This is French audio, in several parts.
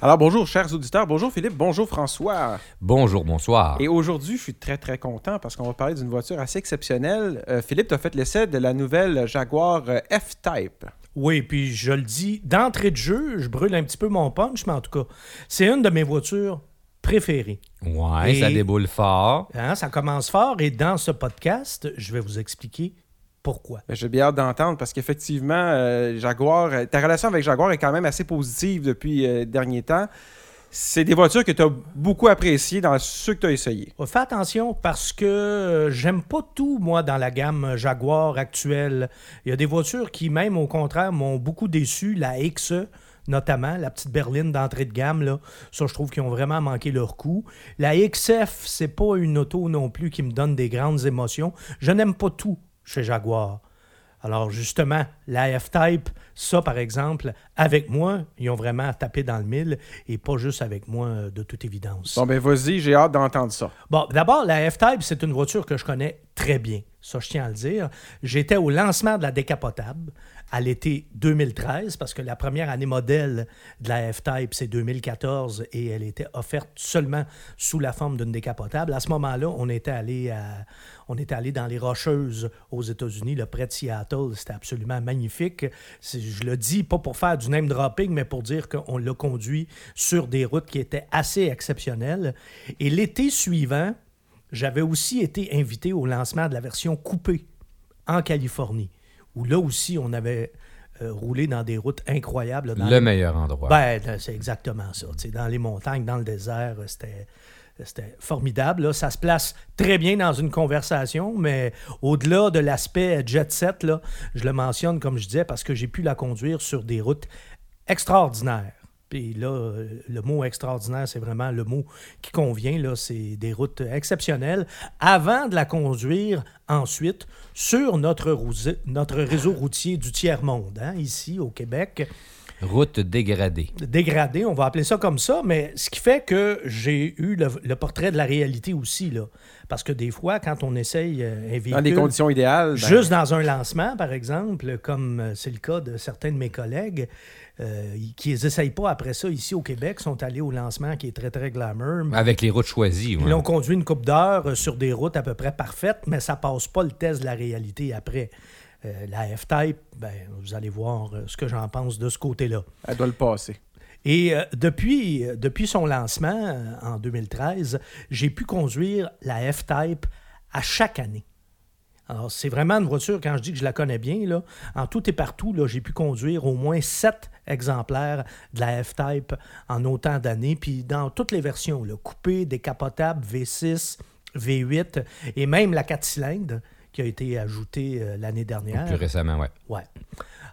Alors bonjour chers auditeurs, bonjour Philippe, bonjour François. Bonjour, bonsoir. Et aujourd'hui, je suis très très content parce qu'on va parler d'une voiture assez exceptionnelle. Euh, Philippe, tu as fait l'essai de la nouvelle Jaguar euh, F-Type. Oui, puis je le dis d'entrée de jeu, je brûle un petit peu mon punch, mais en tout cas, c'est une de mes voitures préférées. Ouais, Et- ça déboule fort. Hein, ça commence fort et dans ce podcast, je vais vous expliquer pourquoi. Ben, J'ai bien hâte d'entendre parce qu'effectivement, euh, Jaguar, euh, ta relation avec Jaguar est quand même assez positive depuis euh, derniers temps. C'est des voitures que tu as beaucoup appréciées dans ceux que tu as essayés. Fais attention parce que euh, j'aime pas tout, moi, dans la gamme Jaguar actuelle. Il y a des voitures qui, même au contraire, m'ont beaucoup déçu. La XE, notamment, la petite berline d'entrée de gamme, là, ça, je trouve qu'ils ont vraiment manqué leur coup. La XF, c'est pas une auto non plus qui me donne des grandes émotions. Je n'aime pas tout chez Jaguar. Alors justement, la F-Type, ça par exemple, avec moi, ils ont vraiment tapé dans le mille et pas juste avec moi euh, de toute évidence. Bon, ben vas-y, j'ai hâte d'entendre ça. Bon, d'abord, la F-Type, c'est une voiture que je connais très bien. Ça, je tiens à le dire. J'étais au lancement de la décapotable à l'été 2013, parce que la première année modèle de la F-Type, c'est 2014, et elle était offerte seulement sous la forme d'une décapotable. À ce moment-là, on était allé à- on était allé dans les Rocheuses aux États-Unis, le près de Seattle. C'était absolument magnifique. Je le dis pas pour faire du name dropping, mais pour dire qu'on l'a conduit sur des routes qui étaient assez exceptionnelles. Et l'été suivant, j'avais aussi été invité au lancement de la version coupée en Californie, où là aussi, on avait euh, roulé dans des routes incroyables. dans Le les- meilleur endroit. ben, c'est exactement ça. Dans les montagnes, dans le désert, euh, c'était. C'était formidable. là. Ça se place très bien dans une conversation, mais au-delà de l'aspect jet set, là, je le mentionne comme je disais parce que j'ai pu la conduire sur des routes extraordinaires. Puis là, euh, le mot extraordinaire, c'est vraiment le mot qui convient. Là, c'est des routes exceptionnelles. Avant de la conduire ensuite sur notre, rouse- notre réseau routier du tiers-monde, hein, ici au Québec Route dégradée. dégradé, on va appeler ça comme ça, mais ce qui fait que j'ai eu le, le portrait de la réalité aussi, là. Parce que des fois, quand on essaye euh, un véhicule... Dans des conditions idéales. ben, Juste dans un lancement, par exemple, comme c'est le cas de certains de mes collègues, euh, qui n'essayent pas après ça ici au Québec, sont allés au lancement qui est très, très glamour. Avec les routes choisies. ouais. Ils ont conduit une coupe d'heure euh, sur des routes à peu près parfaites, mais ça passe pas le test de la réalité après. Euh, la F-Type, ben, vous allez voir euh, ce que j'en pense de ce côté-là. Elle doit le passer. Et euh, depuis, euh, depuis son lancement euh, en 2013, j'ai pu conduire la F-Type à chaque année. Alors, c'est vraiment une voiture, quand je dis que je la connais bien, là, en tout et partout, là, j'ai pu conduire au moins sept exemplaires de la F-Type en autant d'années, puis dans toutes les versions, là, coupé, décapotable, V6, V8, et même la 4 cylindres qui a été ajoutée euh, l'année dernière. Plus récemment, ouais. Ouais.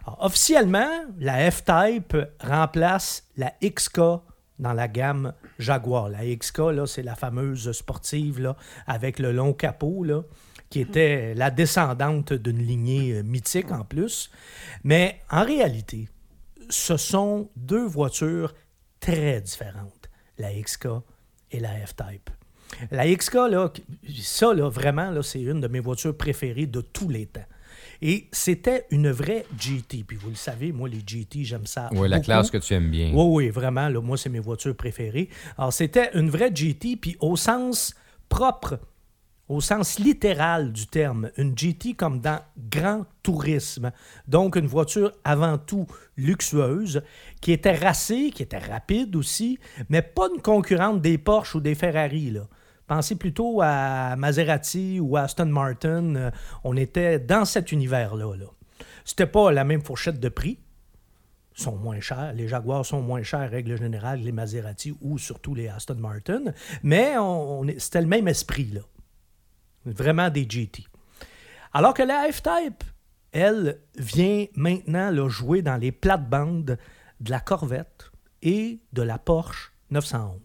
Alors, officiellement, la F-Type remplace la XK dans la gamme Jaguar. La XK, là, c'est la fameuse sportive là, avec le long capot, là, qui était la descendante d'une lignée euh, mythique en plus. Mais en réalité, ce sont deux voitures très différentes, la XK et la F-Type. La XK, là, ça, là, vraiment, là, c'est une de mes voitures préférées de tous les temps. Et c'était une vraie GT. Puis vous le savez, moi, les GT, j'aime ça. Ouais, la beaucoup. classe que tu aimes bien. Oui, oui, vraiment. Là, moi, c'est mes voitures préférées. Alors, c'était une vraie GT, puis au sens propre, au sens littéral du terme, une GT comme dans grand tourisme. Donc, une voiture avant tout luxueuse, qui était racée, qui était rapide aussi, mais pas une concurrente des Porsche ou des Ferrari, là. Pensez plutôt à Maserati ou à Aston Martin. Euh, On était dans cet univers-là. Là. C'était pas la même fourchette de prix, sont moins chers. Les Jaguars sont moins chers, règle générale, les Maserati ou surtout les Aston Martin. Mais on, c'était le même esprit, là. Vraiment des GT. Alors que la F-Type, elle, vient maintenant là, jouer dans les plates-bandes de la Corvette et de la Porsche 911.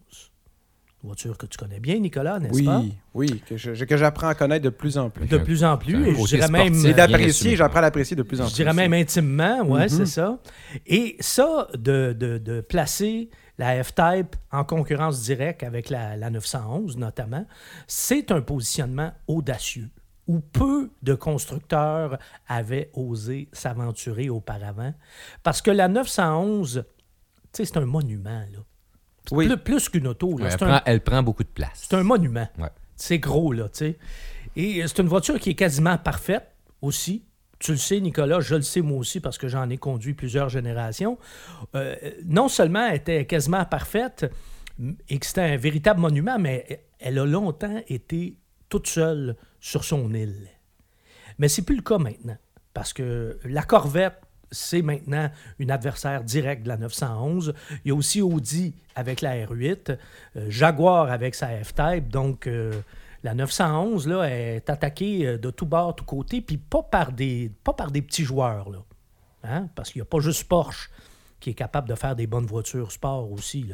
Voiture que tu connais bien, Nicolas, n'est-ce Oui, pas? oui, que je- que j'apprends à connaître de plus en plus. De plus en plus. Et je dirais même... Et d'apprécier, j'apprends à l'apprécier de plus en Je plus. dirais même intimement, ouais, Mhm. c'est ça. Et ça, de, de- de placer la F-Type en concurrence directe avec la, la 911 notamment, c'est un positionnement audacieux où peu de constructeurs avaient osé s'aventurer auparavant. Parce que la 911, tu sais, c'est un monument, là. Oui. Plus, plus qu'une auto. là. Ouais, elle, un- prend, elle prend beaucoup de place. c'est un monument. Ouais. C'est gros, là, tu sais. Et c'est une voiture qui est quasiment parfaite aussi. Tu le sais, Nicolas, je le sais moi aussi parce que j'en ai conduit plusieurs générations. Euh, non seulement elle était quasiment parfaite et que c'était un véritable monument, mais elle a longtemps été toute seule sur son île. Mais c'est plus le cas maintenant parce que la Corvette, c'est maintenant une adversaire directe de la 911. Il y a aussi Audi avec la R8, euh, Jaguar avec sa F-Type. Donc, euh, la 911 là, est attaquée euh, de tous bords, tous côtés, puis pas par des, pas par des petits joueurs. Là. Hein? Parce qu'il n'y a pas juste Porsche qui est capable de faire des bonnes voitures sport aussi.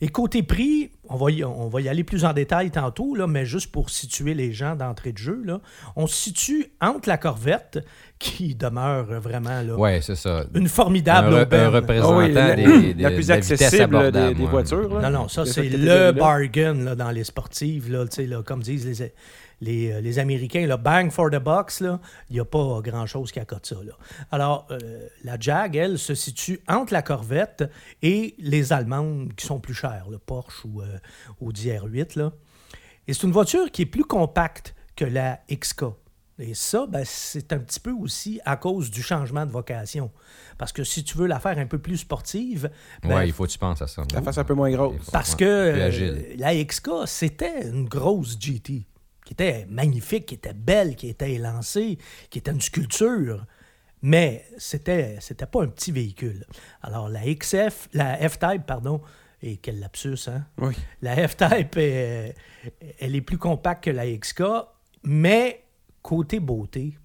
Et côté prix, on va, y, on va y aller plus en détail tantôt, là, mais juste pour situer les gens d'entrée de jeu, là, on se situe entre la Corvette, qui demeure vraiment là, Ouais, c'est ça. une formidable un, re- un aubaine. représentant Ah oui, la, des, des- la de plus la accessible des, abordable, des ouais. voitures. là. Non, non, ça, c'est le bargain là, dans les sportives, là, tu sais, là, comme disent les, les, euh, les Américains, le bang for the box, il n'y a pas grand-chose qui accote ça. Là. Alors, euh, la Jag, elle, se situe entre la Corvette et les Allemandes qui sont plus chères, le Porsche ou euh, Audi R8. Là. Et c'est une voiture qui est plus compacte que la XK. Et ça, ben, c'est un petit peu aussi à cause du changement de vocation. Parce que si tu veux la faire un peu plus sportive, ben, Ouais, il faut que tu penses à ça. La face un peu moins grosse. parce que euh, la XK, c'était une grosse GT qui était magnifique, qui était belle, qui était élancée, qui était une sculpture. Mais c'était c'était pas un petit véhicule. Alors la XF, la F-Type, pardon, et quel lapsus, hein? Oui. La F-Type, est- elle est plus compacte que la XK, mais côté beauté,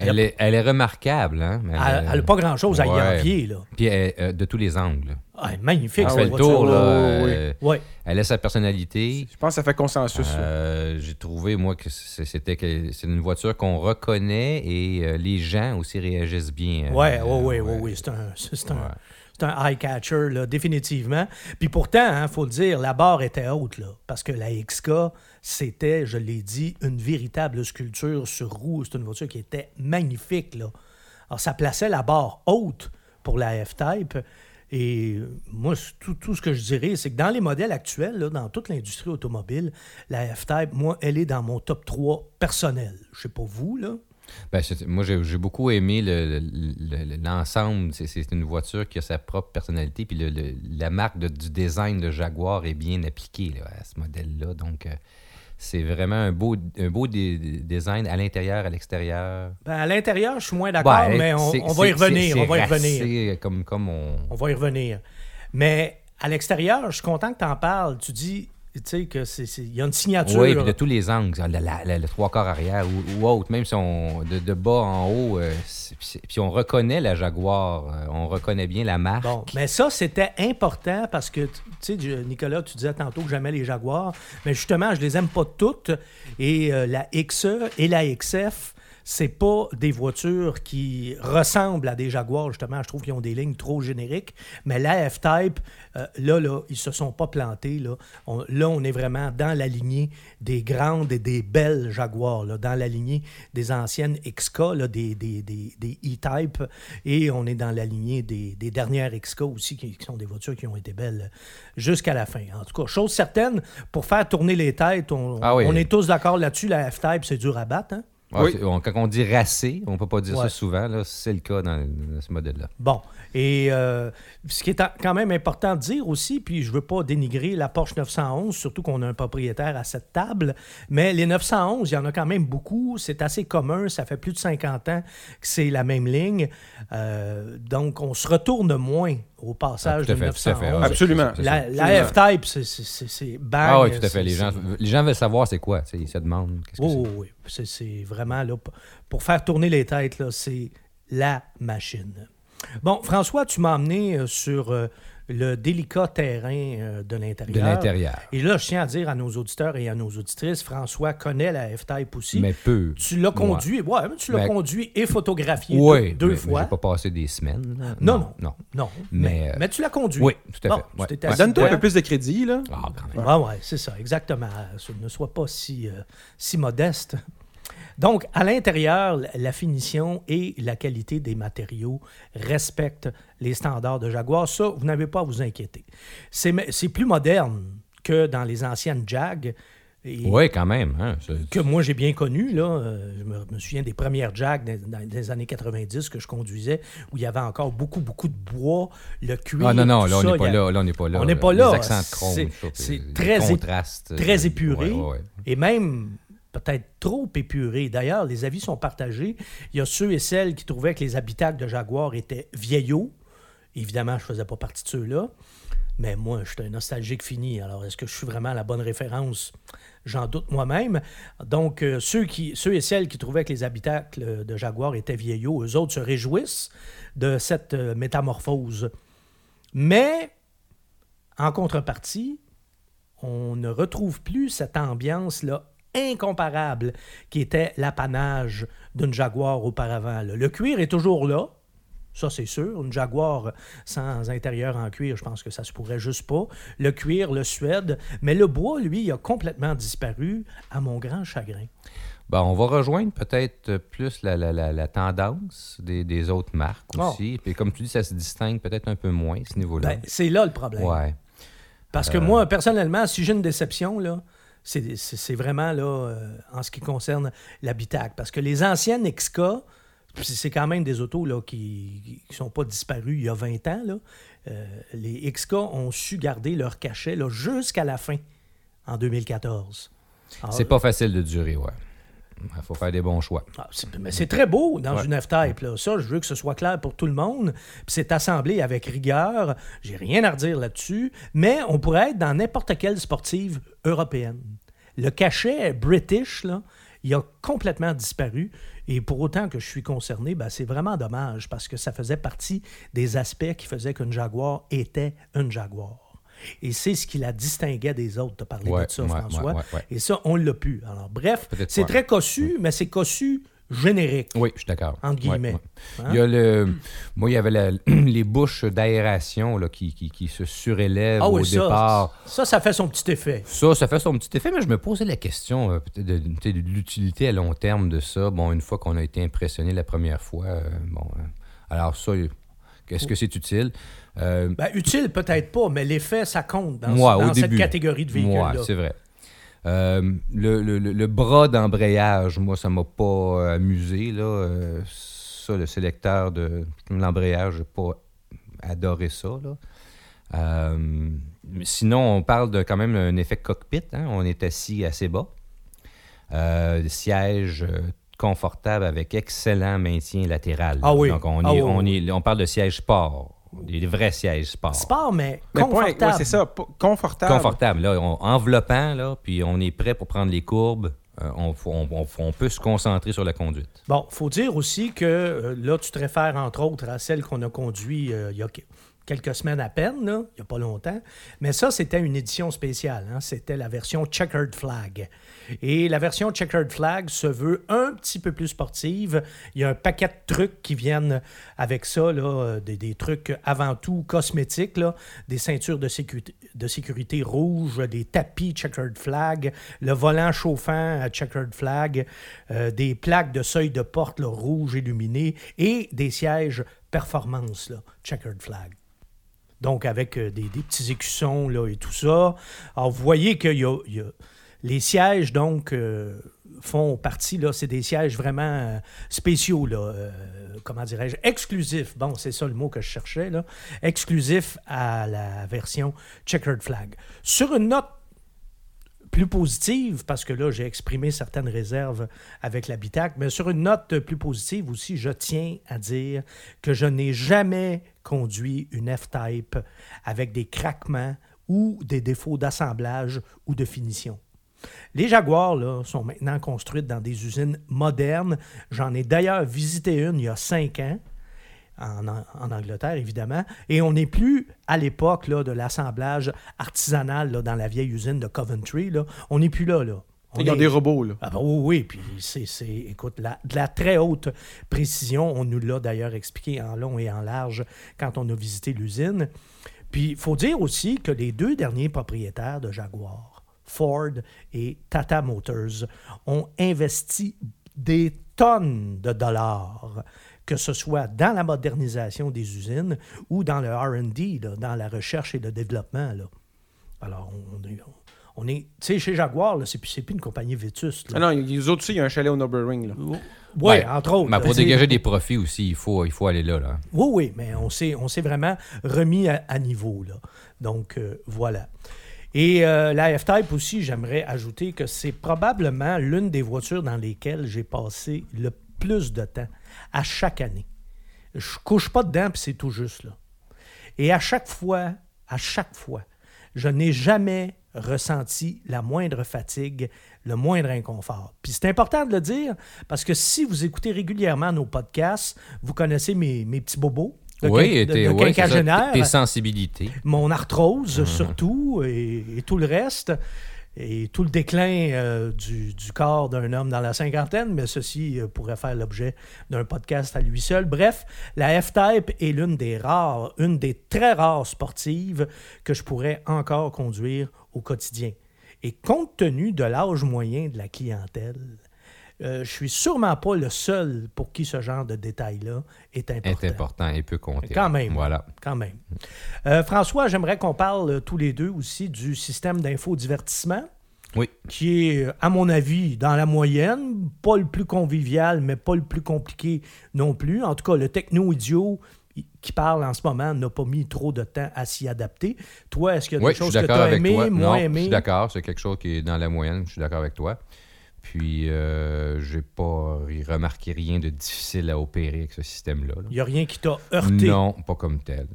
Elle est, elle est remarquable, hein? elle n'a pas grand-chose à y ouais. envier. Là. Puis elle- euh, de tous les angles. Ah, elle est magnifique, Ah Elle cette fait le voiture. tour, là. oui, oui. euh, Ouais. Elle a sa personnalité. Je pense que ça fait consensus. ça. Euh, J'ai trouvé, moi, que c'est- c'était que c'est une voiture qu'on reconnaît et euh, les gens aussi réagissent bien. ouais, ouais, ouais. ouais, c'est un, c'est un, Ouais. c'est un eye catcher, là, définitivement. Puis pourtant, il faut le dire, la barre était haute, là, parce que la XK, c'était, je l'ai dit, une véritable sculpture sur roue. C'est une voiture qui était magnifique, là. Alors, ça plaçait la barre haute pour la F-Type. Et moi, c- tout, tout ce que je dirais, c'est que dans les modèles actuels, là, dans toute l'industrie automobile, la F-Type, moi, elle est dans mon top 3 personnel. Je sais pas vous, là. C'est- moi, j'ai beaucoup aimé le- le- l'ensemble. C'est- une voiture qui a sa propre personnalité. Puis la marque du design de Jaguar est bien appliquée à ce modèle-là. Donc, euh, c'est vraiment un beau, un beau design à l'intérieur, à l'extérieur. Ben, à l'intérieur, je suis moins d'accord, Ouais, mais on, va y revenir. On va y revenir. racé, Comme, comme on... On va y revenir. Mais à l'extérieur, je suis content que tu en parles. Tu dis, tu sais, que c'est, c'est- il y a une signature. Oui, puis de tous les angles, la- le trois quarts arrière ou, ou autre, même si on de, de bas en haut, euh, puis on reconnaît la Jaguar, euh, on reconnaît bien la marque. Bon, mais ça, c'était important parce que, tu sais, Nicolas, tu disais tantôt que j'aimais les Jaguars, mais justement, je les aime pas toutes. Et euh, la XE et la XF, c'est pas des voitures qui ressemblent à des Jaguars, justement. Je trouve qu'ils ont des lignes trop génériques. Mais la F-Type, euh, là, là, ils se sont pas plantés. Là. On, là, on est vraiment dans la lignée des grandes et des belles Jaguars, là, dans la lignée des anciennes XK, là, des, des, des, des E-Type, et on est dans la lignée des, des dernières XK aussi, qui, qui sont des voitures qui ont été belles jusqu'à la fin. En tout cas, chose certaine, pour faire tourner les têtes, on, Ah oui. on est tous d'accord là-dessus, la F-Type, c'est dur à battre. hein? Ah, Oui. quand on dit racé, on peut pas dire Ouais. ça souvent, là, c'est le cas dans, dans ce modèle-là. Bon, et euh, ce qui est quand même important de dire aussi, puis je veux pas dénigrer la Porsche 911, surtout qu'on a un propriétaire à cette table, mais les 911, il y en a quand même beaucoup, c'est assez commun, ça fait plus de 50 ans que c'est la même ligne, Euh, donc on se retourne moins au passage Ah, de fait, tout à fait, 911. ouais. Absolument. La, la F-Type, c'est- c'est- c'est c'est bang. Ah oui, tout à fait. Les gens, les gens veulent savoir c'est quoi. tu sais, Ils se demandent qu'est-ce que Oui, c'est. oui, oui. C'est- vraiment là, pour faire tourner les têtes, c'est la machine. Bon, François, tu m'as amené euh, sur euh, le délicat terrain euh, de l'intérieur. De l'intérieur. Et là, je tiens à dire à nos auditeurs et à nos auditrices, François connaît la F-Type aussi. Mais peu. tu l'as conduit, ouais, mais tu l'as Mais- conduit et photographié Oui, deux, deux mais- mais fois. J'ai pas passé des semaines. Non, non. non. Non, mais, Mais, euh, mais tu l'as conduit. Oui, tout à fait. Ouais, ouais. Donne-toi un peu plus de crédit, là. Ah, quand même. Ouais, ouais, c'est ça, exactement. Ce- Ne sois pas si, euh, si modeste. Donc, à l'intérieur, la finition et la qualité des matériaux respectent les standards de Jaguar. Ça, vous n'avez pas à vous inquiéter. C'est plus moderne que dans les anciennes Jag. Oui, quand même. hein, que moi j'ai bien connu. Là. Euh, Je me, me souviens des premières Jag dans, dans les années 90 que je conduisais, où il y avait encore beaucoup, beaucoup de bois, le cuir. Ah non, non, là, on n'est pas a- là. Là, on n'est pas là. On n'est pas là. Les accents de chrome, C'est- très é- très euh, épuré. ouais, ouais, ouais. Et même peut-être trop épuré. D'ailleurs, les avis sont partagés. Il y a ceux et celles qui trouvaient que les habitacles de Jaguar étaient vieillots. Évidemment, je ne faisais pas partie de ceux-là. Mais moi, je suis un nostalgique fini. Alors, est-ce que je suis vraiment la bonne référence? J'en doute moi-même. Donc, euh, ceux, qui, ceux et celles qui trouvaient que les habitacles de Jaguar étaient vieillots, eux autres se réjouissent de cette euh, métamorphose. Mais, en contrepartie, on ne retrouve plus cette ambiance-là incomparable qui était l'apanage d'une Jaguar auparavant. là. Le cuir est toujours là, ça c'est sûr. Une Jaguar sans intérieur en cuir, je pense que ça se pourrait juste pas. Le cuir, le suède, mais le bois, lui, il a complètement disparu à mon grand chagrin. Bon, on va rejoindre peut-être plus la, la, la, la tendance des, des autres marques Oh. aussi. Puis comme tu dis, ça se distingue peut-être un peu moins, ce niveau-là. Ben, c'est là le problème. ouais. Parce que moi, personnellement, si j'ai une déception, là, c'est vraiment là, euh, en ce qui concerne l'habitacle. Parce que les anciennes XK, c'est quand même des autos là, qui ne sont pas disparues il y a 20 ans. Là. Euh, les XK ont su garder leur cachet jusqu'à la fin, en 2014. Alors, C'est pas facile de durer, ouais. Il faut faire des bons choix. ah, c'est- mais c'est très beau dans Ouais. une F-Type. là. Ça, je veux que ce soit clair pour tout le monde. Puis c'est assemblé avec rigueur. J'ai rien à redire là-dessus. Mais on pourrait être dans n'importe quelle sportive européenne. Le cachet british, là, il a complètement disparu. Et pour autant que je suis concerné, ben, c'est vraiment dommage parce que ça faisait partie des aspects qui faisaient qu'une Jaguar était une Jaguar. Et c'est ce qui la distinguait des autres. Tu as parlé Ouais, de ça, ouais, François. ouais. Et ça, on l'a pu. Alors, bref, c'est très cossu, mais c'est cossu générique. Oui, je suis d'accord. Entre guillemets. ouais. Hein? Il y a le. Moi, il y avait la- les bouches d'aération qui, qui, qui se surélèvent Ah au ça, départ. ça, ça fait son petit effet. Ça, ça fait son petit effet, mais je me posais la question euh, de, de l'utilité à long terme de ça. Bon, une fois qu'on a été impressionné la première fois, euh, bon, euh, alors ça, qu'est-ce que c'est utile? Euh, Ben, utile, peut-être pas, mais l'effet, ça compte dans, cette début. catégorie de véhicules-là. Ouais, c'est vrai. Euh, le, le- le- le bras d'embrayage, moi, ça m'a pas euh, amusé. Là. Euh, ça, le sélecteur de l'embrayage, j'ai pas adoré ça. Là. Sinon, on parle de quand même un effet cockpit. hein. On est assis assez bas. Euh, confortables avec excellent maintien latéral. Ah oui. Donc, on, Ah est, oui, on, est- on parle de sièges sport. Des vrais sièges sport. Sport, mais, Mais point- ouais, confortable. c'est ça, confortable. Confortable, là, on- enveloppant, là, puis on est prêt pour prendre les courbes. Euh, on, on- on- on peut se concentrer sur la conduite. Bon, faut dire aussi que euh, là, tu te réfères entre autres à celle qu'on a conduite euh, il y a que- quelques semaines à peine, là, il n'y a pas longtemps. Mais ça, c'était une édition spéciale. hein. C'était la version Checkered Flag. Et la version Checkered Flag se veut un petit peu plus sportive. Il y a un paquet de trucs qui viennent avec ça, là, euh, des, des trucs avant tout cosmétiques, là, des ceintures de sécurité, de sécurité rouges, des tapis Checkered Flag, le volant chauffant Checkered Flag, euh, des plaques de seuil de porte là, rouge illuminé et des sièges performance Checkered Flag. Donc, avec euh, des, des petits écussons là, et tout ça. Alors, vous voyez qu'il y a, il y a- les sièges, donc, euh, font partie, là, c'est des sièges vraiment euh, spéciaux, là, euh, comment dirais-je, exclusifs. Bon, c'est ça le mot que je cherchais, là. Exclusifs à la version Checkered Flag. Sur une note plus positive, parce que là, j'ai exprimé certaines réserves avec l'habitacle, mais sur une note plus positive aussi, je tiens à dire que je n'ai jamais conduit une F-Type avec des craquements ou des défauts d'assemblage ou de finition. Les Jaguars là, sont maintenant construites dans des usines modernes. J'en ai d'ailleurs visité une il y a cinq ans en, en Angleterre, évidemment. Et on n'est plus à l'époque de l'assemblage artisanal là, dans la vieille usine de Coventry. Là. On n'est plus là. là. On Ils ont est- des robots, là. ah ben oui, oui, puis c'est, c'est- écoute, la- de la très haute précision. On nous l'a d'ailleurs expliqué en long et en large quand on a visité l'usine. Puis il faut dire aussi que les deux derniers propriétaires de Jaguar, Ford et Tata Motors, ont investi des tonnes de dollars, que ce soit dans la modernisation des usines ou dans le RD, dans la recherche et le développement. Là. Alors, on est. On est tu sais, chez Jaguar, c'est plus, plus une compagnie vétuste. Ah non, les autres aussi, il y a un chalet au Nürburgring. Ouais, Ouais. entre autres. Mais pour dégager des profits aussi, il faut, il faut aller là. là. Oui, oui, mais on s'est, on s'est vraiment remis à, à niveau. Là. Donc, euh, voilà. Et euh, la F-Type aussi, j'aimerais ajouter que c'est probablement l'une des voitures dans lesquelles j'ai passé le plus de temps à chaque année. Je couche pas dedans, puis c'est tout juste là. Et à chaque fois, à chaque fois, je n'ai jamais ressenti la moindre fatigue, le moindre inconfort. Puis c'est important de le dire parce que si vous écoutez régulièrement nos podcasts, vous connaissez mes, mes petits bobos de, oui, de- de ça, quinquagénaire, tes sensibilités. mon arthrose Mhm. surtout et, et tout le reste. Et tout le déclin euh, du, du corps d'un homme dans la cinquantaine, mais ceci euh, pourrait faire l'objet d'un podcast à lui seul. Bref, la F-Type est l'une des rares, une des très rares sportives que je pourrais encore conduire au quotidien. Et compte tenu de l'âge moyen de la clientèle, euh, je suis sûrement pas le seul pour qui ce genre de détail-là est important. est important et peut compter. Quand même. Voilà. Quand même. Euh, François, j'aimerais qu'on parle tous les deux aussi du système d'infodivertissement, Oui. qui est, euh, à mon avis, dans la moyenne, pas le plus convivial, mais pas le plus compliqué non plus. En tout cas, le techno-idiot qui parle en ce moment n'a pas mis trop de temps à s'y adapter. Toi, est-ce qu'il y a Oui, des suis choses que tu as aimées, toi. moins non, je aimées? suis d'accord. C'est quelque chose qui est dans la moyenne. Je suis d'accord avec toi. Puis, euh, j'ai pas remarqué rien de difficile à opérer avec ce système-là. là. Il n'y a rien qui t'a heurté? Non, pas comme tel.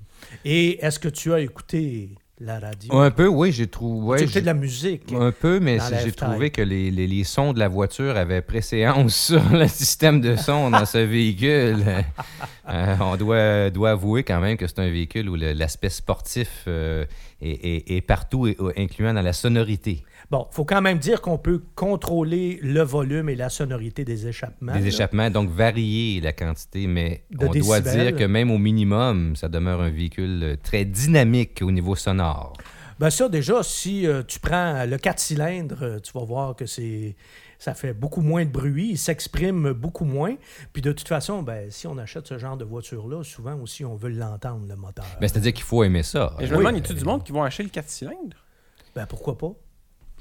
Et est-ce que tu as écouté la radio? Un peu, oui, j'ai trouvé. ouais, écouté de la musique? Un peu, mais j'ai trouvé que les, les- les sons de la voiture avaient préséance sur le système de son dans ce véhicule. Euh, on doit, doit avouer quand même que c'est un véhicule où l'aspect sportif euh, est, est- est partout, et- incluant dans la sonorité. Bon, faut quand même dire qu'on peut contrôler le volume et la sonorité des échappements. Des là. échappements, donc varier la quantité, mais De on doit dire que même au minimum, ça demeure un véhicule euh, très dynamique au niveau sonore. Ben ça, déjà, si euh, tu prends le 4 cylindres, euh, tu vas voir que c'est ça fait beaucoup moins de bruit, il s'exprime beaucoup moins. Puis de toute façon, ben, si on achète ce genre de voiture-là, souvent aussi, on veut l'entendre, le moteur. Ben, C'est-à-dire qu'il faut aimer ça. Et je me Oui. demande, y a-tu du monde qui vont acheter le 4 cylindres? Ben, pourquoi pas?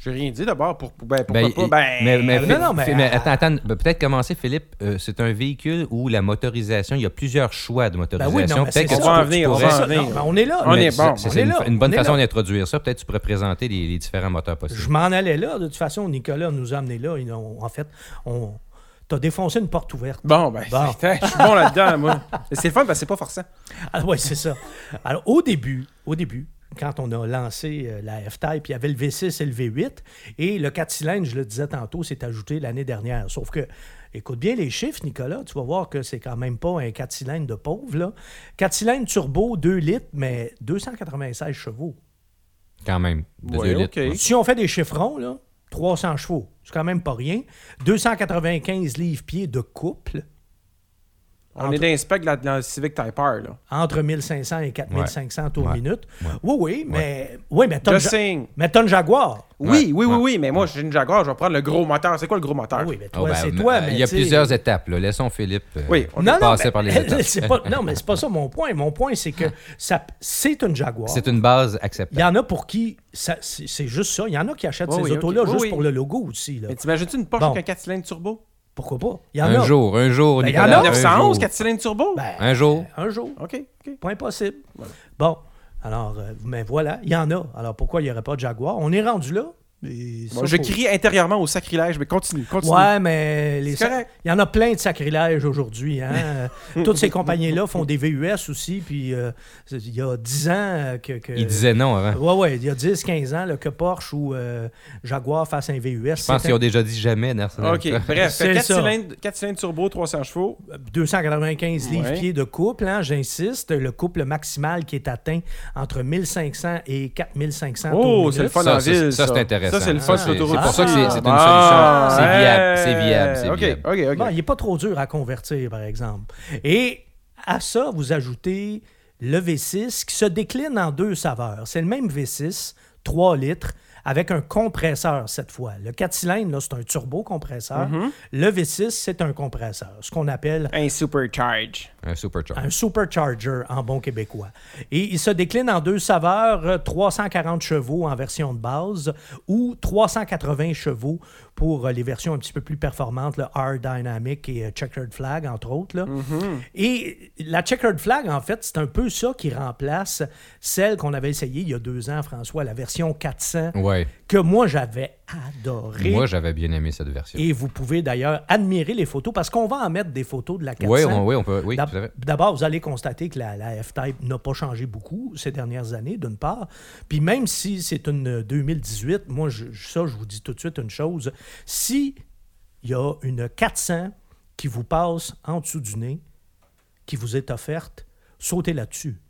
J'ai rien dit d'abord. Pour, ben, pourquoi Ben, pas? Ben, mais, mais, non, mais- mais attends, attends, ben, peut-être commencer, Philippe. euh, c'est un véhicule où la motorisation, il y a plusieurs choix de Ben motorisation. oui, non, mais c'est peut-être que ça. on va en venir, on pourrais- va en Ça, venir. non, ben, on est là. On mais est bon. C'est une, là, une bonne façon d'introduire ça. Peut-être que tu pourrais présenter les, les différents moteurs possibles. Je m'en allais là. De toute façon, Nicolas nous a amené là. En fait, on t'as défoncé une porte ouverte. Bon, ben, Bon. je suis bon là-dedans, moi. C'est le fun parce que c'est pas forçant. Ah oui, c'est ça. Alors, au début, au début, quand on a lancé euh, la F-Type, il y avait le V6 et le V8. Et le 4 cylindres, je le disais tantôt, s'est ajouté l'année dernière. Sauf que, écoute bien les chiffres, Nicolas, tu vas voir que c'est quand même pas un 4 cylindres de pauvre. Là. 4 cylindres turbo, 2 litres, mais 296 chevaux. Quand même. De Ouais, deux litres. ok. ouais. Si on fait des chiffrons, là, 300 chevaux, c'est quand même pas rien. 295 livres-pieds de couple. On Entre- est dans les specs de la, Civic Type R, là. entre 1500 et 4500 tours Ouais. minute. Ouais. Oui, oui, mais, oui, mais t'as Just une, saying. mais t'as une Jaguar. Oui, Ouais, oui, oui, ouais. oui, mais moi, j'ai une Jaguar, je vais prendre le gros moteur. C'est quoi le gros moteur? Ah oui, mais Oh, toi, ben, c'est toi. euh, mais il y a plusieurs étapes. là. Laissons Philippe euh, Oui, on- Non, non, passer mais- par les étapes. c'est pas, non, mais c'est pas ça mon point. Mon point, c'est que ça, c'est une Jaguar. C'est une base Il y acceptable. en a pour qui ça- c'est c'est juste ça. Il y en a qui achètent ces oui, autos-là juste oui. pour le logo aussi. Là. Mais t'imagines-tu une Porsche Bon. avec un 4 cylindres turbo? Pourquoi pas? Il y en Un a. jour, un jour, Ben, il y en a. un 911, jour. 4 cylindres turbo? Ben, Un jour. Un jour. OK, OK. Point possible. Bon, alors, euh, mais voilà, il y en a. Alors pourquoi il n'y aurait pas de Jaguar? On est rendu là. Ça, Bon, je faut- crie intérieurement au sacrilège, mais continue, continue. Ouais, mais les sa- il y en a plein de sacrilèges aujourd'hui. Hein? Toutes ces compagnies-là font des VUS aussi. Puis euh, il y a 10 ans euh, que. que- Il disait non avant. Ouais, ouais, il y a 10, 15 ans là, que Porsche ou euh, Jaguar fassent un VUS. Je pense qu'ils ont déjà dit jamais, Nerson. OK, bref, C'est 4 ça. cylindres, 4 cylindres turbo, 300 chevaux. 295 Ouais. livres-pieds de couple, hein, j'insiste. Le couple maximal qui est atteint entre 1500 et 4500 Oh, c'est le fun Ça, en ville. ça, c'est intéressant. Ça, c'est le fun Ah, c'est pour ça que c'est- c'est une Ah, solution. C'est viable, c'est viable, c'est. Bon, il n'est pas trop dur à convertir, par exemple. Et à ça, vous ajoutez le V6 qui se décline en deux saveurs. C'est le même V6, 3 litres, avec un compresseur cette fois. Le 4 cylindres, là, c'est un turbo-compresseur. Mm-hmm. Le V6, c'est un compresseur, ce qu'on appelle Un supercharge. Un supercharger. un supercharger en bon québécois. Et il se décline en deux saveurs, euh, 340 chevaux en version de base ou 380 chevaux pour euh, les versions un petit peu plus performantes, le R Dynamic et euh, Checkered Flag, entre autres. là. Et la Checkered Flag, en fait, c'est un peu ça qui remplace celle qu'on avait essayée il y a deux ans, François, la version 400, Ouais. Que moi j'avais adorée. Moi, j'avais bien aimé cette version. Et vous pouvez d'ailleurs admirer les photos parce qu'on va en mettre des photos de la 400. Oui, on, oui, on peut. Oui. D'abord, vous allez constater que la, la F-Type n'a pas changé beaucoup ces dernières années, d'une part. Puis même si c'est une 2018, moi, je, je- ça, je vous dis tout de suite une chose. Si il y a une 400 qui vous passe en dessous du nez, qui vous est offerte, sautez là-dessus.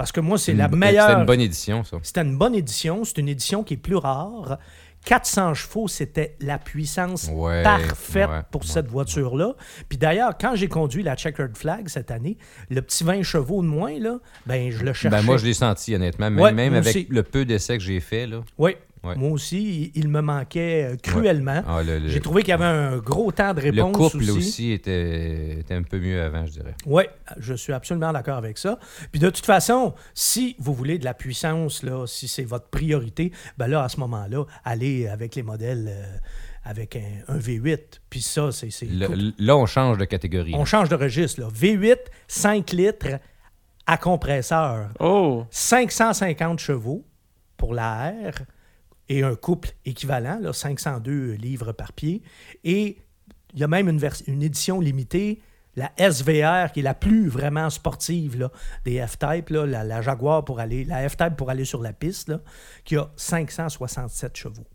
Parce que moi, c'est la meilleure... C'était une bonne édition, ça. C'était une bonne édition. C'est une édition qui est plus rare. 400 chevaux, c'était la puissance Ouais, parfaite ouais, pour ouais, cette voiture-là. Puis d'ailleurs, quand j'ai conduit la Checkered Flag cette année, le petit 20 chevaux de moins, là, ben, je le cherchais. Ben, moi, je l'ai senti, honnêtement. Même, avec aussi. le peu d'essais que j'ai fait, là. Oui, Ouais. moi aussi, il, il me manquait euh, cruellement. Ah, le- le- J'ai trouvé qu'il y avait un gros temps de Le réponse couple aussi. aussi, était, était un peu mieux avant, je dirais. Oui, je suis absolument d'accord avec ça. Puis de toute façon, si vous voulez de la puissance, là, si c'est votre priorité, ben là, à ce moment-là, allez avec les modèles euh, avec un, un V8. Puis ça, c'est... Le- là, on change de catégorie. On change de registre. Là. V8, 5 litres à compresseur. Oh! 550 chevaux pour la R et un couple équivalent, là, 502 livres par pied. Et il y a même une, une édition limitée, la SVR, qui est la plus vraiment sportive là, des F-Type, la, la Jaguar pour aller, la F-Type pour aller sur la piste, là, qui a 567 chevaux.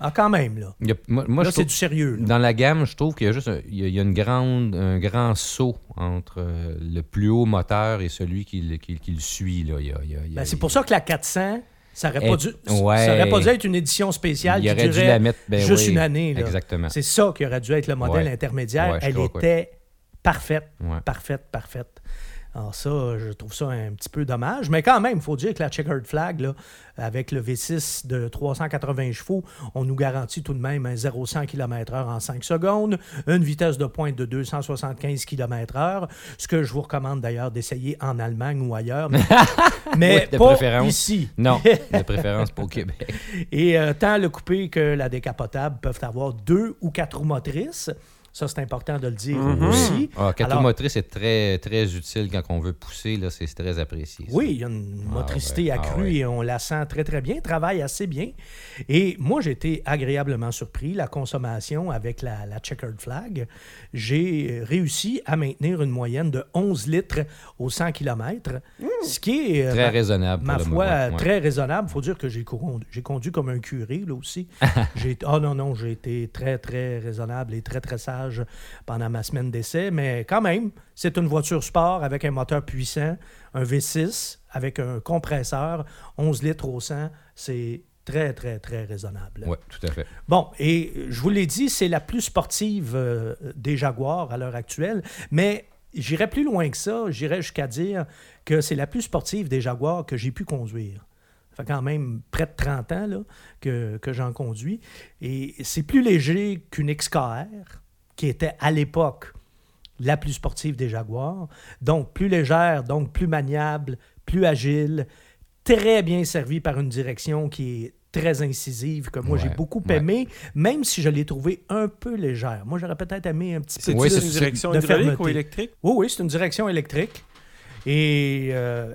Ah, quand même, là. Il y a- moi, moi, là, c'est du sérieux. là. Dans la gamme, je trouve qu'il y a juste un, il y a, il y a une grande, un grand saut entre euh, le plus haut moteur et celui qui, le- qui- qui le suit. Là. Il y a- il y a- il y a- Ben, c'est pour ça que la 400, ça aurait, Eh, pas dû, ouais. ça aurait pas dû être une édition spéciale il qui aurait dû durait la mettre ben juste oui, une année. là. Exactement. C'est ça qui aurait dû être le modèle Ouais. intermédiaire. Ouais, Elle était parfaite, parfaite, parfaite. Alors ça, je trouve ça un petit peu dommage. Mais quand même, il faut dire que la Checkered Flag, là, avec le V6 de 380 chevaux, on nous garantit tout de même un 0-100 km/h en 5 secondes, une vitesse de pointe de 275 km/h, ce que je vous recommande d'ailleurs d'essayer en Allemagne ou ailleurs, mais, mais Oui, de pas préférence. ici. Non, de préférence pour Québec. Et euh, tant le coupé que la décapotable peuvent avoir deux ou quatre roues motrices. Ça, c'est important de le dire Mhm. aussi. Ah, Alors- roues motrices est très, très utile quand on veut pousser. Là, c'est très apprécié. ça. Oui, il y a une motricité ouais. Ah accrue ouais. et on la sent très, très bien, travaille assez bien. Et moi, j'ai été agréablement surpris. La consommation avec la, la Checkered Flag, j'ai réussi à maintenir une moyenne de 11 litres au 100 km, ce qui est, euh, Très ma- raisonnable. ma foi, moment, ouais. très raisonnable. Il faut dire que j'ai conduit, comme un curé, là aussi. j'ai, oh non, non, j'ai été très, très raisonnable et très, très sage pendant ma semaine d'essai. Mais quand même, c'est une voiture sport avec un moteur puissant, un V6 avec un compresseur, 11 litres au 100. C'est très, très, très raisonnable. Ouais, tout à fait. Bon, et je vous l'ai dit, c'est la plus sportive euh, des Jaguars à l'heure actuelle, mais j'irai plus loin que ça. J'irai jusqu'à dire que c'est la plus sportive des Jaguars que j'ai pu conduire. Ça fait quand même près de 30 ans là, que, que j'en conduis. Et c'est plus léger qu'une XKR, qui était à l'époque la plus sportive des Jaguars. Donc plus légère, donc plus maniable, plus agile, très bien servie par une direction qui est très incisive, que moi j'ai beaucoup ouais. aimé, même si je l'ai trouvée un peu légère. Moi j'aurais peut-être aimé un petit peu C'est Oui, une c'est- direction de hydraulique fermeté. ou électrique? oui, oui, c'est une direction électrique. Et euh,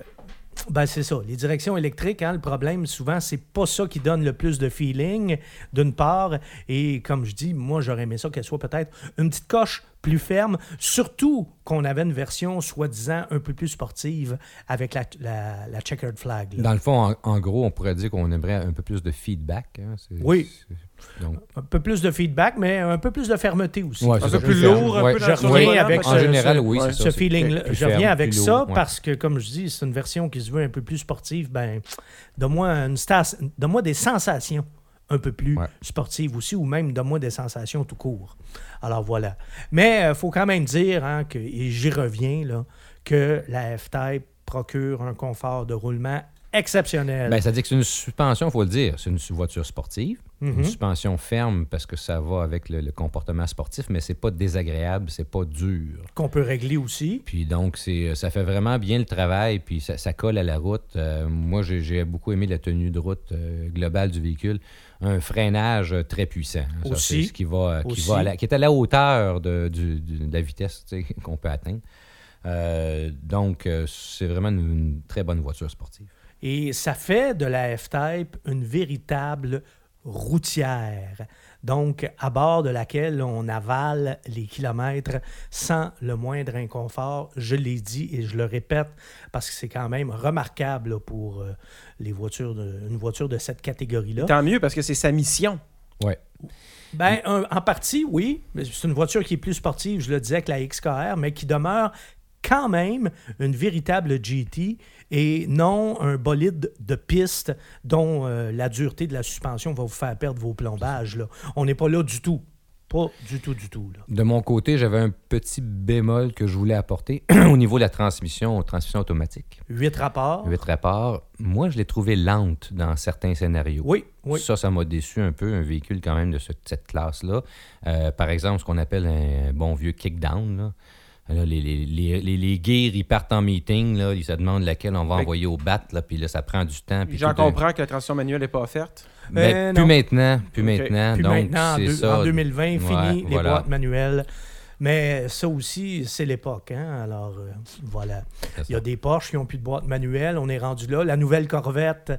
ben c'est ça. Les directions électriques, hein, le problème, souvent, c'est pas ça qui donne le plus de feeling, d'une part. Et comme je dis, moi, j'aurais aimé ça qu'elle soit peut-être une petite coche plus ferme, surtout qu'on avait une version soi-disant un peu plus sportive avec la, la, la checkered flag. là. Dans le fond, en, en gros, on pourrait dire qu'on aimerait un peu plus de feedback. hein. Oui. Donc, Un peu plus de feedback, mais un peu plus de fermeté aussi. Ouais, Un peu ça, plus lourd, un Ouais, peu je dans reviens avec en ce- général, ce- oui, ouais. c'est ça. ce plus Je ferme, reviens avec ça lourd, ouais. parce que, comme je dis, c'est une version qui se veut un peu plus sportive. Ben, donne-moi une stas- donne-moi des sensations un peu plus Ouais. sportives aussi, ou même donne-moi des sensations tout court. Alors voilà. Mais il faut quand même dire, hein, que, et j'y reviens, là, que la F-Type procure un confort de roulement exceptionnelle. Ben, ça dit que c'est une suspension, il faut le dire. C'est une voiture sportive. Mhm. Une suspension ferme parce que ça va avec le, le comportement sportif, mais c'est pas désagréable, c'est pas dur. Qu'on peut régler aussi. Puis donc, c'est, ça fait vraiment bien le travail, puis ça, ça colle à la route. Euh, moi, j'ai, beaucoup aimé la tenue de route euh, globale du véhicule. Un freinage euh, très puissant. hein. Aussi. ce qui, va, euh, qui, Aussi. va à la- qui est à la hauteur de, du- de la vitesse qu'on peut atteindre. Euh, donc, euh, c'est vraiment une, une très bonne voiture sportive. Et ça fait de la F-Type une véritable routière. Donc, à bord de laquelle on avale les kilomètres sans le moindre inconfort. Je l'ai dit et je le répète parce que c'est quand même remarquable là, pour euh, les voitures de, une voiture de cette catégorie-là. Tant mieux parce que c'est sa mission. Ouais. Ben, un- en partie, oui. C'est une voiture qui est plus sportive, je le disais, que la XKR, mais qui demeure quand même une véritable GT et non un bolide de piste dont euh, la dureté de la suspension va vous faire perdre vos plombages. Là. On n'est pas là du tout. Pas du tout, du tout. Là. De mon côté, j'avais un petit bémol que je voulais apporter au niveau de la transmission, transmission automatique. Huit rapports. 8 rapports. Moi, je l'ai trouvé lente dans certains scénarios. Oui, oui. Ça, ça m'a déçu un peu, un véhicule quand même de ce- cette classe-là. Euh, par exemple, ce qu'on appelle un bon vieux kick-down. Là. Les, les, les, les, gears, ils partent en meeting, là, ils se demandent laquelle on va Fait- envoyer au bat, là, puis là, ça prend du temps. puis J'en comprends que la transition manuelle n'est pas offerte. Ben, Euh, plus non. maintenant, plus maintenant. Donc, maintenant, en, deux- ça. en 2020, Ouais, fini les boîtes manuelles. Mais ça aussi, c'est l'époque. Hein? Alors, euh, voilà. Il y a des Porsche qui n'ont plus de boîte manuelle. On est rendu là. La nouvelle Corvette,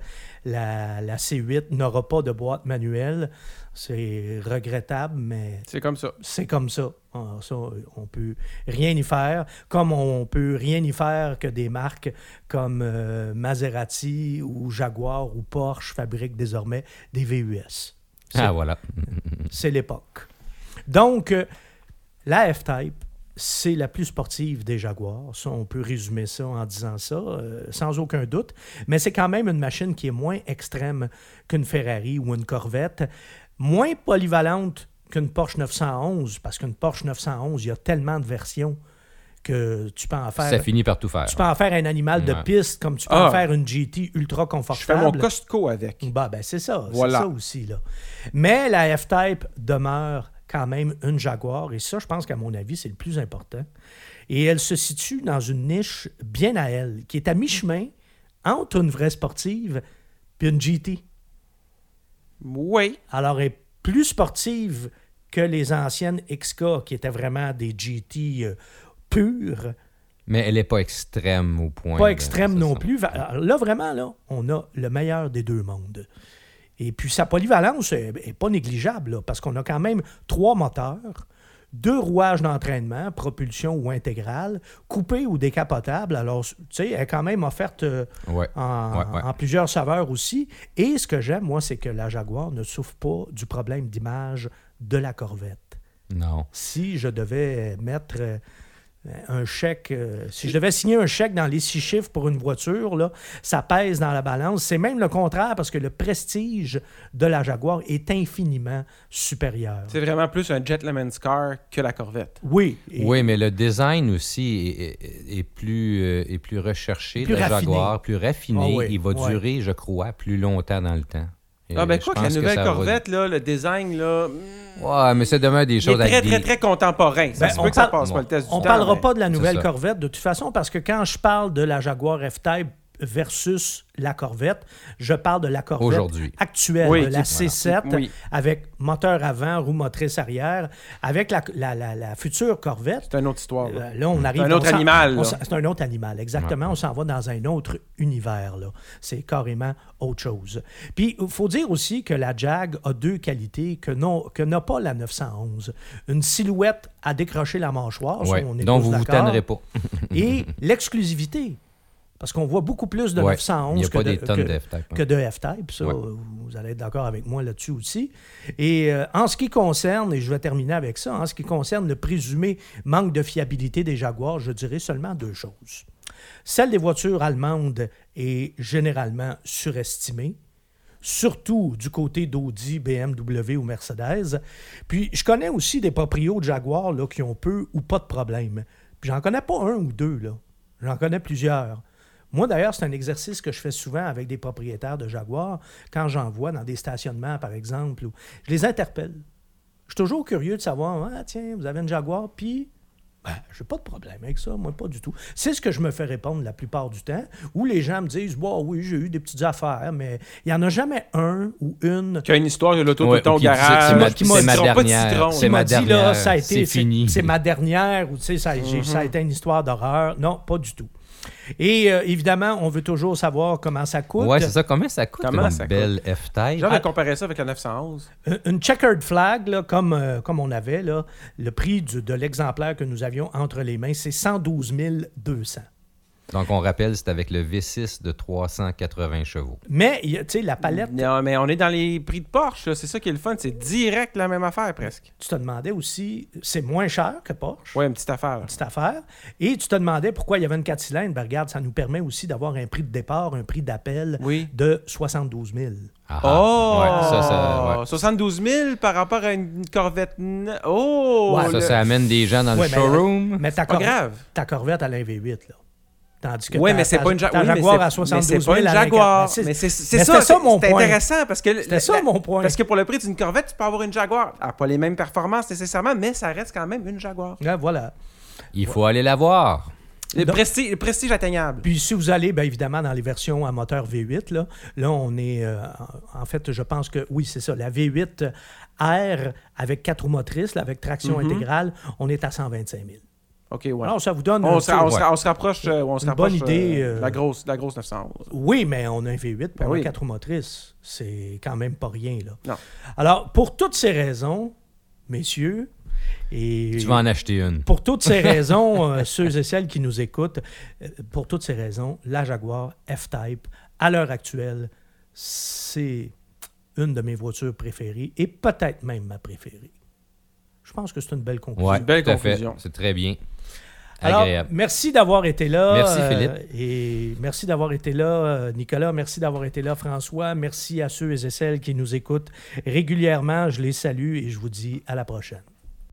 la, la C8, n'aura pas de boîte manuelle. C'est regrettable, mais C'est comme ça. c'est comme ça. Ah, ça, on peut rien y faire. Comme on peut rien y faire que des marques comme euh, Maserati ou Jaguar ou Porsche fabriquent désormais des VUS. Ah, voilà. c'est l'époque. Donc, euh, la F-Type, c'est la plus sportive des Jaguars. Ça, on peut résumer ça en disant ça, euh, sans aucun doute. Mais c'est quand même une machine qui est moins extrême qu'une Ferrari ou une Corvette, moins polyvalente qu'une Porsche 911, parce qu'une Porsche 911, il y a tellement de versions que tu peux en faire... Ça finit par tout faire. Tu peux en faire un animal de Ouais. piste, comme tu peux Ah. en faire une GT ultra Je confortable. fais mon Costco avec. Bah, ben c'est ça. Voilà. C'est ça aussi. Là. Mais la F-Type demeure quand même une Jaguar. Et ça, je pense qu'à mon avis, c'est le plus important. Et elle se situe dans une niche bien à elle, qui est à mi-chemin entre une vraie sportive et une GT. Oui. Alors, elle est plus sportive que les anciennes XK, qui étaient vraiment des GT euh, pures. Mais elle n'est pas extrême au point. Pas extrême non plus. Alors Là, vraiment, là, on a le meilleur des deux mondes. Et puis, sa polyvalence n'est pas négligeable, là, parce qu'on a quand même trois moteurs, deux rouages d'entraînement, propulsion ou intégrale, coupés ou décapotables. Alors, tu sais, elle est quand même offerte euh, Ouais. en, Ouais, ouais. en plusieurs saveurs aussi. Et ce que j'aime, moi, c'est que la Jaguar ne souffre pas du problème d'image de la Corvette Non. si je devais mettre euh, un chèque, euh, si je devais signer un chèque dans les six chiffres pour une voiture, là, ça pèse dans la balance. C'est même le contraire parce que le prestige de la Jaguar est infiniment supérieur. C'est vraiment plus un gentleman's car que la Corvette. Oui. et- Oui, mais le design aussi est, est- est plus, euh, est plus recherché Plus de la raffiné. Jaguar, plus raffiné. Ah oui, Il va durer, je crois, plus longtemps dans le temps. Ah ben je quoi que la nouvelle va- Corvette, là, le design, là, mm, Ouais, mais c'est demain des choses très, avec très, des... très contemporain. Ça Ben, se on peut que ça parle- passe pas le test du On temps. parlera mais- pas de la nouvelle. Corvette de toute façon parce que quand je parle de la Jaguar F-Type versus la Corvette, je parle de la Corvette actuelle, Oui, de la qui- C7 Oui. avec moteur avant, roue motrice arrière, avec la, la- la- la future Corvette. C'est une autre histoire. là. Euh, là, on arrive. un autre animal, C'est un autre animal, exactement. On s'en va dans un autre univers. là. C'est carrément autre chose. Puis, il faut dire aussi que la Jag a deux qualités que non- que n'a pas la 911. Une silhouette à décrocher la mâchoire, Ouais, on est dont tous vous vous tannerez pas. Et l'exclusivité. Parce qu'on voit beaucoup plus de Ouais, 911 Il n'y a que, pas de, des tonnes que- de F-Type. hein. que de F-Type. Ça, Ouais. vous allez être d'accord avec moi là-dessus aussi. Et euh, en ce qui concerne, et je vais terminer avec ça, en ce qui concerne le présumé manque de fiabilité des Jaguars, je dirais seulement deux choses. Celle des voitures allemandes est généralement surestimée, surtout du côté d'Audi, BMW ou Mercedes. Puis je connais aussi des proprios de Jaguar là, qui ont peu ou pas de problème. Puis j'en connais pas un ou deux, là. J'en connais plusieurs. Moi, d'ailleurs, c'est un exercice que je fais souvent avec des propriétaires de Jaguar, quand j'en vois dans des stationnements, par exemple. Où je les interpelle. Je suis toujours curieux de savoir, ah, tiens, vous avez une Jaguar, puis ben, j'ai pas de problème avec ça, moi, pas du tout. C'est ce que je me fais répondre la plupart du temps, où les gens me disent, bon, oui, j'ai eu des petites affaires, mais il n'y en a jamais un ou une Qui a une histoire de l'auto Ouais, tout au garage. c'est ma- qui ma dernière. C'est qui ma dernière, ça a c'est fini. c'est ma dernière, ou tu sais, ça, a été une histoire d'horreur. Non, pas du tout. Et euh, évidemment, on veut toujours savoir comment ça coûte. Ouais, c'est ça. Combien ça coûte Comment une ça belle F-Type? J'avais comparé ça avec la 911. Une- Une checkered flag, là, comme, euh, comme on avait, là, le prix du- de l'exemplaire que nous avions entre les mains, c'est 112 200. Donc, on rappelle, c'est avec le V6 de 380 chevaux. Mais, tu sais, la palette, Non, mais on est dans les prix de Porsche. C'est ça qui est le fun. C'est direct la même affaire presque. tu te demandais aussi, c'est moins cher que Porsche. Ouais, une petite affaire. petite affaire. Et tu te demandais pourquoi il y avait une 4 cylindres. Ben, regarde, ça nous permet aussi d'avoir un prix de départ, un prix d'appel Oui. de 72 000. Ah, Oh! ouais, ça, ça, ouais. 72 000 par rapport à une Corvette. Oh! Ouais, Ça, le- ça amène des gens dans Ouais, le mais- showroom. Mais ta, Pas Cor- grave. ta Corvette, elle a un V8, là. Tandis que Oui, mais c'est pas une oui, Jaguar c'est- à 72 mais 000. c'est pas une Jaguar. Mais c'est ça, c'était ça, c'est- mon c'est point. intéressant parce que C'était ça, mon point. Parce que pour le prix d'une Corvette, tu peux avoir une Jaguar. N'a pas les mêmes performances nécessairement, mais ça reste quand même une Jaguar. Ouais, voilà. Il faut aller la voir. Le prestige, le prestige atteignable. Puis si vous allez, bien évidemment, dans les versions à moteur V8, là, là on est... euh, en fait, je pense que, oui, c'est ça, la V8 R avec quatre roues motrices, là, avec traction Mhm. intégrale, on est à 125 000. OK, ouais. Alors, ça vous donne... on, un se, peu- on se- on se rapproche, euh, on se Une rapproche, bonne idée, euh, euh, la, grosse, la grosse 911. Oui, mais on a un V8 pour Ben avoir oui. quatre roues motrices. C'est quand même pas rien, là. Non. Alors, pour toutes ces raisons, messieurs, et Tu vas en acheter une. pour toutes ces raisons, euh, ceux et celles qui nous écoutent, pour toutes ces raisons, la Jaguar F-Type, à l'heure actuelle, c'est une de mes voitures préférées et peut-être même ma préférée. Je pense que c'est une belle conclusion. Ouais, une belle conclusion. C'est très bien. Alors, Agréable. merci d'avoir été là. Merci, euh, et merci d'avoir été là, euh, Nicolas. Merci d'avoir été là, François. Merci à ceux et celles qui nous écoutent régulièrement. Je les salue et je vous dis à la prochaine.